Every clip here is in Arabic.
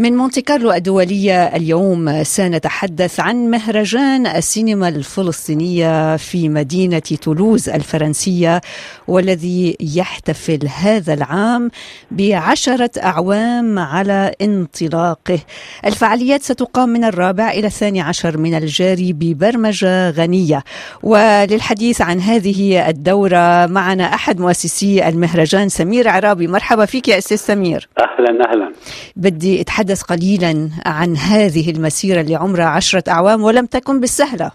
من مونتي كارلو الدولية اليوم سنتحدث عن مهرجان السينما الفلسطينية في مدينة تولوز الفرنسية والذي يحتفل هذا العام بعشرة أعوام على انطلاقه. الفعاليات ستقام من الرابع إلى الثاني عشر من الجاري ببرمجة غنية. وللحديث عن هذه الدورة معنا أحد مؤسسي المهرجان سمير عرابي. مرحبا فيك يا أستاذ سمير. أهلا أهلا. بدي نتحدث قليلا عن هذه المسيرة اللي عمرها عشرة أعوام ولم تكن بالسهلة.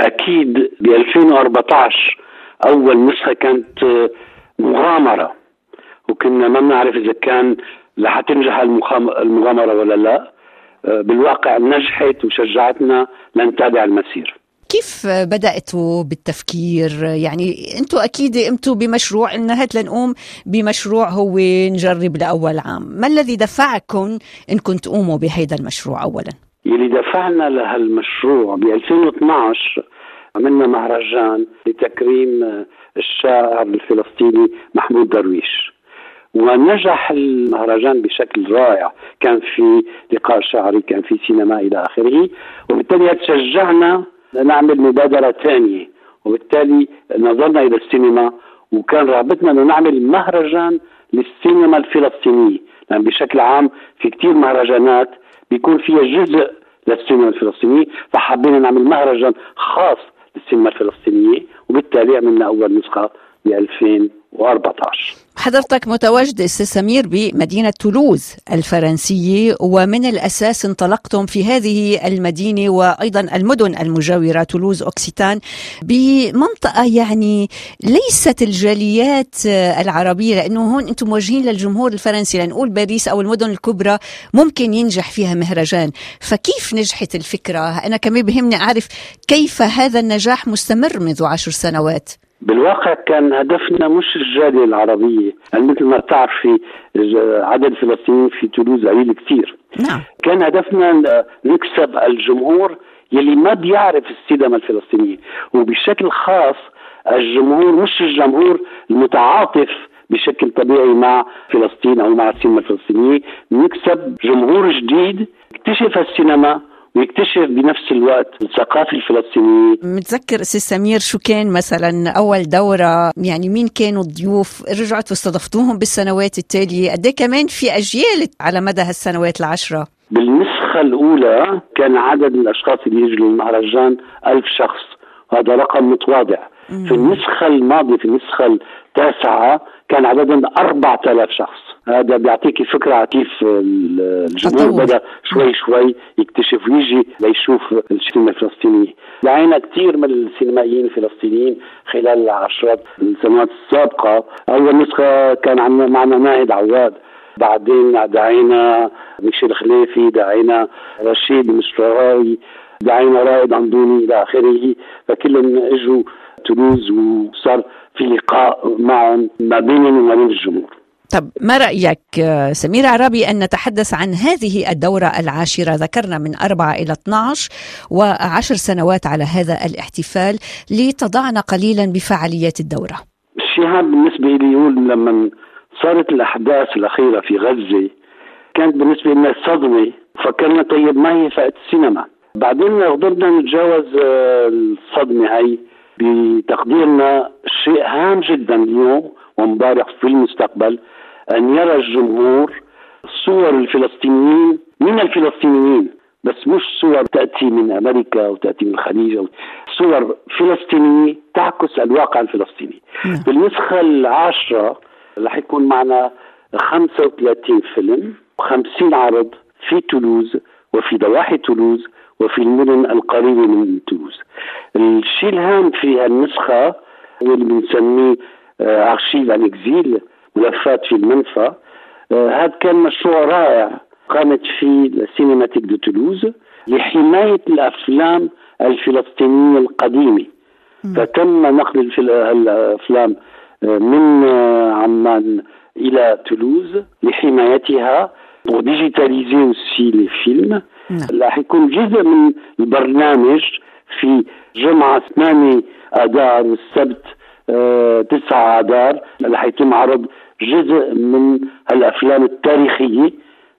أكيد ب 2014 أول نسخة كانت مغامرة وكنا ما بنعرف إذا كان رح تنجح المغامرة ولا لا. بالواقع نجحت وشجعتنا لنتابع المسير كيف بدأتوا بالتفكير؟ يعني أنتم أكيد قمتوا بمشروع إن هات لنقوم بمشروع هو نجرب لأول عام. ما الذي دفعكم إنكم تقوموا بهذا المشروع أولا؟ يلي دفعنا لهالمشروع ب 2012 عملنا مهرجان لتكريم الشاعر الفلسطيني محمود درويش. ونجح المهرجان بشكل رائع. كان في لقاء شعري كان في سينما إلى آخره. وبالتالي تشجعنا نعمل مبادرة ثانية وبالتالي نظرنا إلى السينما وكان رغبتنا أنه نعمل مهرجان للسينما الفلسطينية. لأن يعني بشكل عام في كثير مهرجانات بيكون فيها جزء للسينما الفلسطينية فحبينا نعمل مهرجان خاص للسينما الفلسطينية وبالتالي عملنا أول نسخة ب 2014 حضرتك متواجد أستاذ سمير بمدينة تولوز الفرنسية ومن الأساس انطلقتم في هذه المدينة وأيضا المدن المجاورة تولوز أوكسيتان بمنطقة يعني ليست الجاليات العربية لأنه هون أنتم موجهين للجمهور الفرنسي. لنقول باريس أو المدن الكبرى ممكن ينجح فيها مهرجان. فكيف نجحت الفكرة؟ أنا كمان بهمني أعرف كيف هذا النجاح مستمر منذ عشر سنوات؟ بالواقع كان هدفنا مش الجالية العربية يعني مثل ما بتعرفي عدد الفلسطينيين في تولوز قليل كثير نعم. كان هدفنا نكسب الجمهور يلي ما بيعرف السينما الفلسطينية وبشكل خاص الجمهور مش الجمهور المتعاطف بشكل طبيعي مع فلسطين أو مع السينما الفلسطينية نكسب جمهور جديد اكتشف السينما ويكتشف بنفس الوقت الثقافة الفلسطينية. متذكر أستاذ سمير شو كان مثلا أول دورة؟ يعني مين كانوا الضيوف؟ رجعتوا استضفتوهم بالسنوات التالية. قد إيه كمان في أجيال على مدى هالسنوات العشرة؟ بالنسخة الأولى كان عدد الأشخاص اللي يجوا للمهرجان ألف شخص. وهذا رقم متواضع. في النسخة الماضية في النسخة التاسعة كان عددهم 4000 شخص. هذا بيعطيكي فكرة على كيف الجمهور بدأ شوي شوي يكتشف ويجي ليشوف السينما الفلسطينية. دعينا كثير من السينمائيين الفلسطينيين خلال العشرات السنوات السابقة. أول نسخة كان معنا ناهد عواد بعدين دعينا ميشيل خليفي دعينا رشيد مشراوي دعينا رائد اندوني إلى آخره فكلهم إجوا تولوز وصار في لقاء معهم ما بينهم وما بين الجمهور. طب ما رأيك سمير عرابي أن نتحدث عن هذه الدورة العاشرة؟ ذكرنا من أربعة إلى 12 وعشر سنوات على هذا الاحتفال لتضعنا قليلا بفعاليات الدورة. الشهاب بالنسبة لي يقول لما صارت الأحداث الأخيرة في غزة كانت بالنسبة لنا صدمة. فكرنا طيب ما هي فائدة السينما؟ بعدين قدرنا نتجاوز الصدمة هاي بتقديرنا شيء هام جدا اليوم ومبارح في المستقبل أن يرى الجمهور صور الفلسطينيين من الفلسطينيين بس مش صور تأتي من أمريكا أو تأتي من الخليج أو صور فلسطينية تعكس الواقع الفلسطيني نعم. بالنسخة العاشرة رح يكون معنا 35 فيلم و50 عرض في تولوز وفي ضواحي تولوز وفي المدن القريبة من تولوز الشيء الهام في النسخة هو اللي بنسميه Archives en exil ملفات في المنفى هذا كان مشروع رائع قامت فيه ال Cinémathèque de Toulouse لحماية الأفلام الفلسطينية القديمة. فتم نقل الأفلام من عمان إلى تولوز لحمايتها. وديجيتاليزي aussi les films. راح يكون جزء من البرنامج في جمعة 8 آذار والسبت آه تسعة آذار رح يتم عرض جزء من الأفلام التاريخية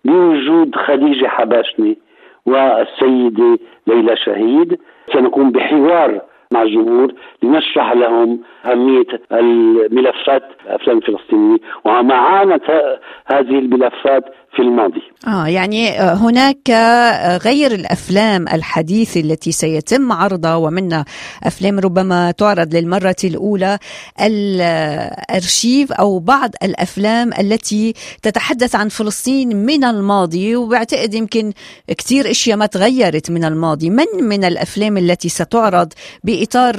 بوجود خديجة حباشني والسيدة ليلى شهيد سنقوم بحوار مع الجمهور لنشرح لهم أهمية الملفات الأفلام الفلسطينية وما عانت هذه الملفات في الماضي. آه يعني هناك غير الأفلام الحديثة التي سيتم عرضها ومنها أفلام ربما تعرض للمرة الأولى الأرشيف أو بعض الأفلام التي تتحدث عن فلسطين من الماضي وبعتقد يمكن كثير أشياء ما تغيرت من الماضي. من من الأفلام التي ستعرض بإطار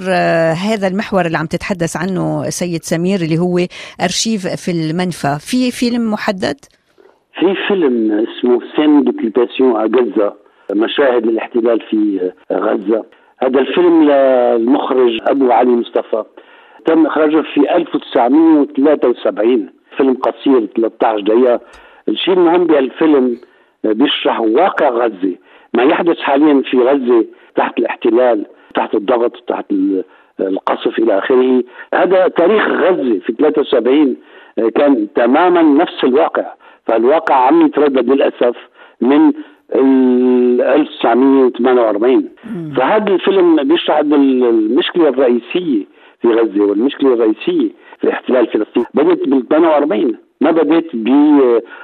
هذا المحور اللي عم تتحدث عنه سيد سمير اللي هو أرشيف في المنفى؟ في فيلم محدد؟ في فيلم اسمه Scènes d'occupation à Gaza مشاهد الاحتلال في غزة. هذا الفيلم للمخرج أبو علي مصطفى. تم إخراجه في 1973 فيلم قصير 13 دقيقة. الشيء المهم بهالفيلم بيشرح واقع غزة. ما يحدث حاليا في غزة تحت الاحتلال تحت الضغط تحت القصف إلى آخره. هذا تاريخ غزة في 73 كان تماما نفس الواقع. فالواقع عم يتردد للأسف من 1948 فهذا الفيلم بيشرح المشكلة الرئيسية في غزة والمشكلة الرئيسية في الاحتلال الفلسطيني بدأت بال 48 ما بدأت ب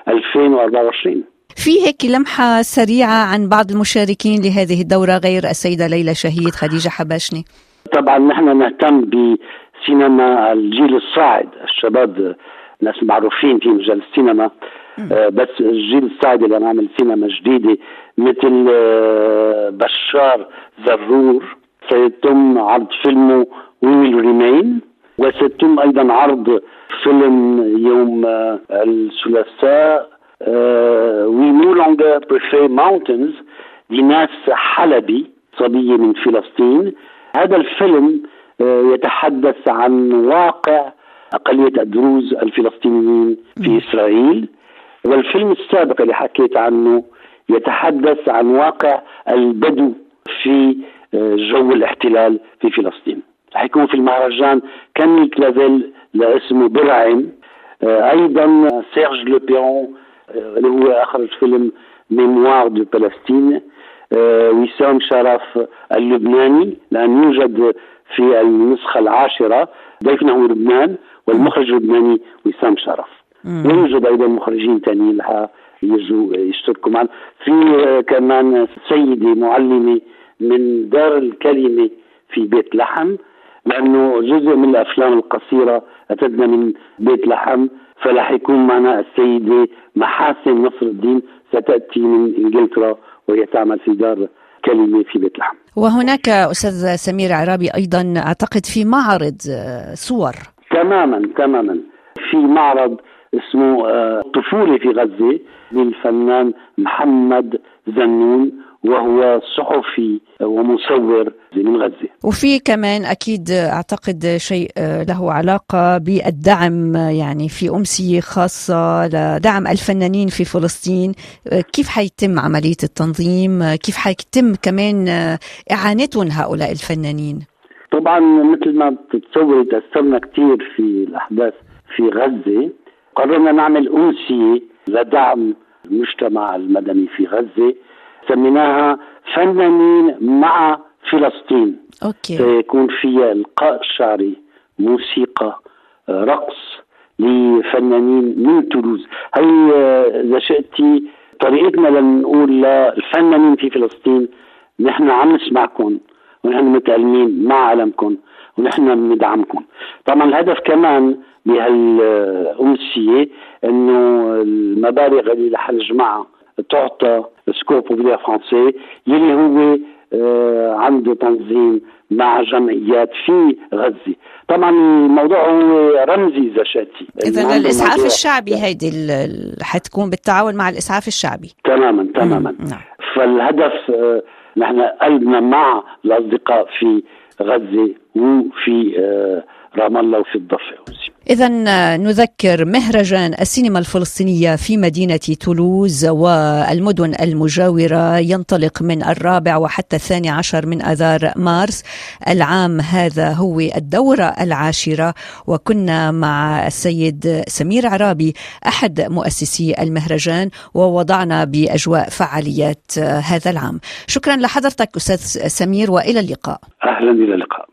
2024 في هيك لمحة سريعة عن بعض المشاركين لهذه الدورة غير السيدة ليلى شهيد خديجة حباشني. طبعا نحن نهتم بسينما الجيل الصاعد. الشباب ناس معروفين في مجال السينما. بس الجيل الصاعد اللي عامل سينما جديدة مثل آه بشار زرور سيتم عرض فيلمه We Will Remain وسيتم أيضا عرض فيلم يوم آه الثلاثاء We No Longer Prefer Mountains لإيناس حلبي صبية من فلسطين. هذا الفيلم آه، يتحدث عن واقع أقلية الدروز الفلسطينيين في إسرائيل. والفيلم السابق اللي حكيت عنه يتحدث عن واقع البدو في آه، جو الاحتلال في فلسطين. رح يكون في المهرجان Camille Clavel اللي اسمه برعم آه، أيضا Serge Le Péron آه، اللي هو اخرج فيلم Mémoires de Palestine وسام شرف اللبناني لأن يوجد في النسخة العاشرة ضيفنا هو لبنان والمخرج اللبناني وسام شرف. ويوجد أيضا مخرجين ثانيين لها يجوا يشتركوا معنا في كمان سيده معلمه من دار الكلمة في بيت لحم لأنه جزء من الأفلام القصيرة أتتنا من بيت لحم فرح يكون معنا السيده محاسن نصر الدين ستأتي من إنجلترا وهي تعمل في دار كلمة في بيت لحم. وهناك أستاذ سمير عرابي أيضا أعتقد في معرض صور. تماما تماما في معرض اسمه آه، طفولة في غزة للفنان محمد زنون وهو صحفي ومصور من غزة. وفي كمان أكيد أعتقد شيء آه، له علاقة بالدعم يعني في أمسية خاصة لدعم الفنانين في فلسطين. آه، كيف حيتم عملية التنظيم؟ كيف حيتم كمان إعانتهم هؤلاء الفنانين؟ طبعا مثل ما بتتصوري تأثرنا كثير في الأحداث في غزة. قررنا نعمل أمسية لدعم المجتمع المدني في غزة سميناها فنانين مع فلسطين. أوكي. سيكون فيها إلقاء شعري موسيقى رقص لفنانين من تولوز. هي إذا شئتي طريقتنا لنقول للفنانين في فلسطين نحن عم نسمعكم ونحن متألمين مع عالمكم ونحن بندعمكم طبعا الهدف كمان بهالأمسية إنه المبالغ اللي رح نجمعها تعطى Secours populaire français يلي هو آه عنده تنظيم مع جمعيات في غزة. طبعا الموضوع هو رمزي إذا شاتي اذا الاسعاف الشعبي هيدي حتكون بالتعاون مع الإسعاف الشعبي. تماما تماما. نعم. فالهدف آه نحن قلبنا مع الأصدقاء في غزة وفي آه رام الله وفي الضفة. إذا نذكر مهرجان السينما الفلسطينية في مدينة تولوز والمدن المجاورة ينطلق من الرابع وحتى الثاني عشر من أذار مارس العام. هذا هو الدورة العاشرة. وكنا مع السيد سمير عرابي أحد مؤسسي المهرجان ووضعنا بأجواء فعاليات هذا العام. شكرا لحضرتك أستاذ سمير وإلى اللقاء. أهلا إلى اللقاء.